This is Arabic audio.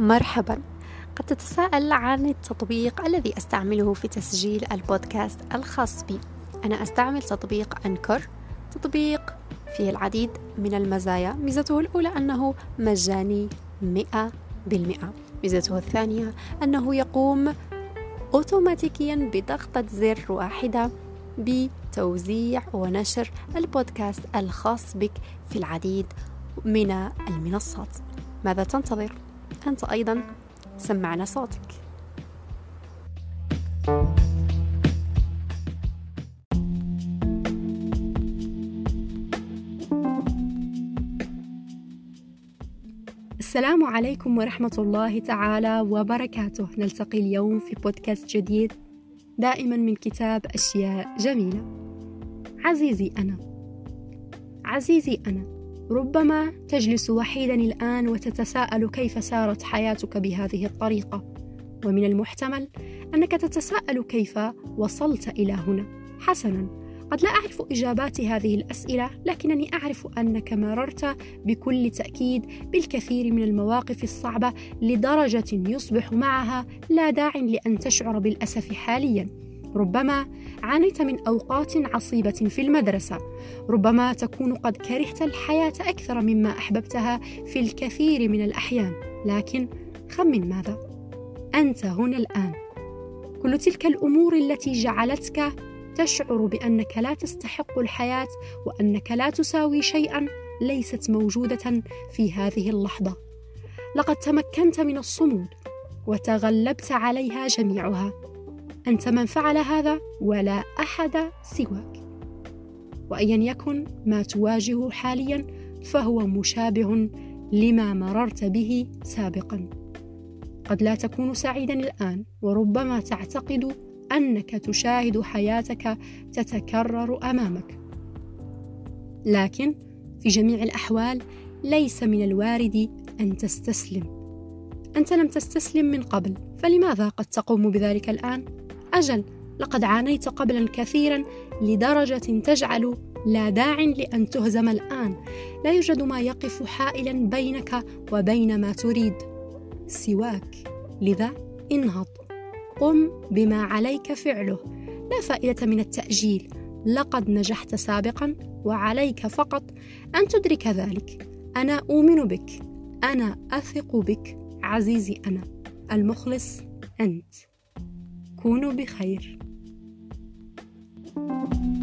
مرحبا. قد تتساءل عن التطبيق الذي أستعمله في تسجيل البودكاست الخاص بي. أنا أستعمل تطبيق أنكر. تطبيق فيه العديد من المزايا. ميزته الأولى أنه مجاني مئة بالمئة. ميزته الثانية أنه يقوم أوتوماتيكيا بضغطة زر واحدة بتوزيع ونشر البودكاست الخاص بك في العديد من المنصات. ماذا تنتظر؟ أنت أيضا سمعنا صوتك. السلام عليكم ورحمة الله تعالى وبركاته. نلتقي اليوم في بودكاست جديد دائما من كتاب أشياء جميلة. عزيزي أنا. عزيزي أنا. ربما تجلس وحيدا الآن وتتساءل كيف سارت حياتك بهذه الطريقة. ومن المحتمل أنك تتساءل كيف وصلت إلى هنا. حسنا قد لا أعرف إجابات هذه الأسئلة لكنني أعرف أنك مررت بكل تأكيد بالكثير من المواقف الصعبة لدرجة يصبح معها لا داع لأن تشعر بالأسف حاليا. ربما عانيت من أوقات عصيبة في المدرسة. ربما تكون قد كرهت الحياة أكثر مما أحببتها في الكثير من الأحيان. لكن خمن ماذا؟ أنت هنا الآن. كل تلك الأمور التي جعلتك تشعر بأنك لا تستحق الحياة وأنك لا تساوي شيئا ليست موجودة في هذه اللحظة. لقد تمكنت من الصمود وتغلبت عليها جميعها. أنت من فعل هذا ولا أحد سواك. وأيا يكن ما تواجهه حاليا فهو مشابه لما مررت به سابقا. قد لا تكون سعيدا الآن وربما تعتقد أنك تشاهد حياتك تتكرر أمامك. لكن في جميع الأحوال ليس من الوارد أن تستسلم. أنت لم تستسلم من قبل فلماذا قد تقوم بذلك الآن؟ أجل لقد عانيت قبلا كثيرا لدرجة تجعل لا داع لأن تهزم الآن. لا يوجد ما يقف حائلا بينك وبين ما تريد. سواك. لذا انهض. قم بما عليك فعله. لا فائدة من التأجيل. لقد نجحت سابقا وعليك فقط أن تدرك ذلك. أنا أؤمن بك. أنا أثق بك. عزيزي أنا. المخلص أنت. كونوا بخير. thank you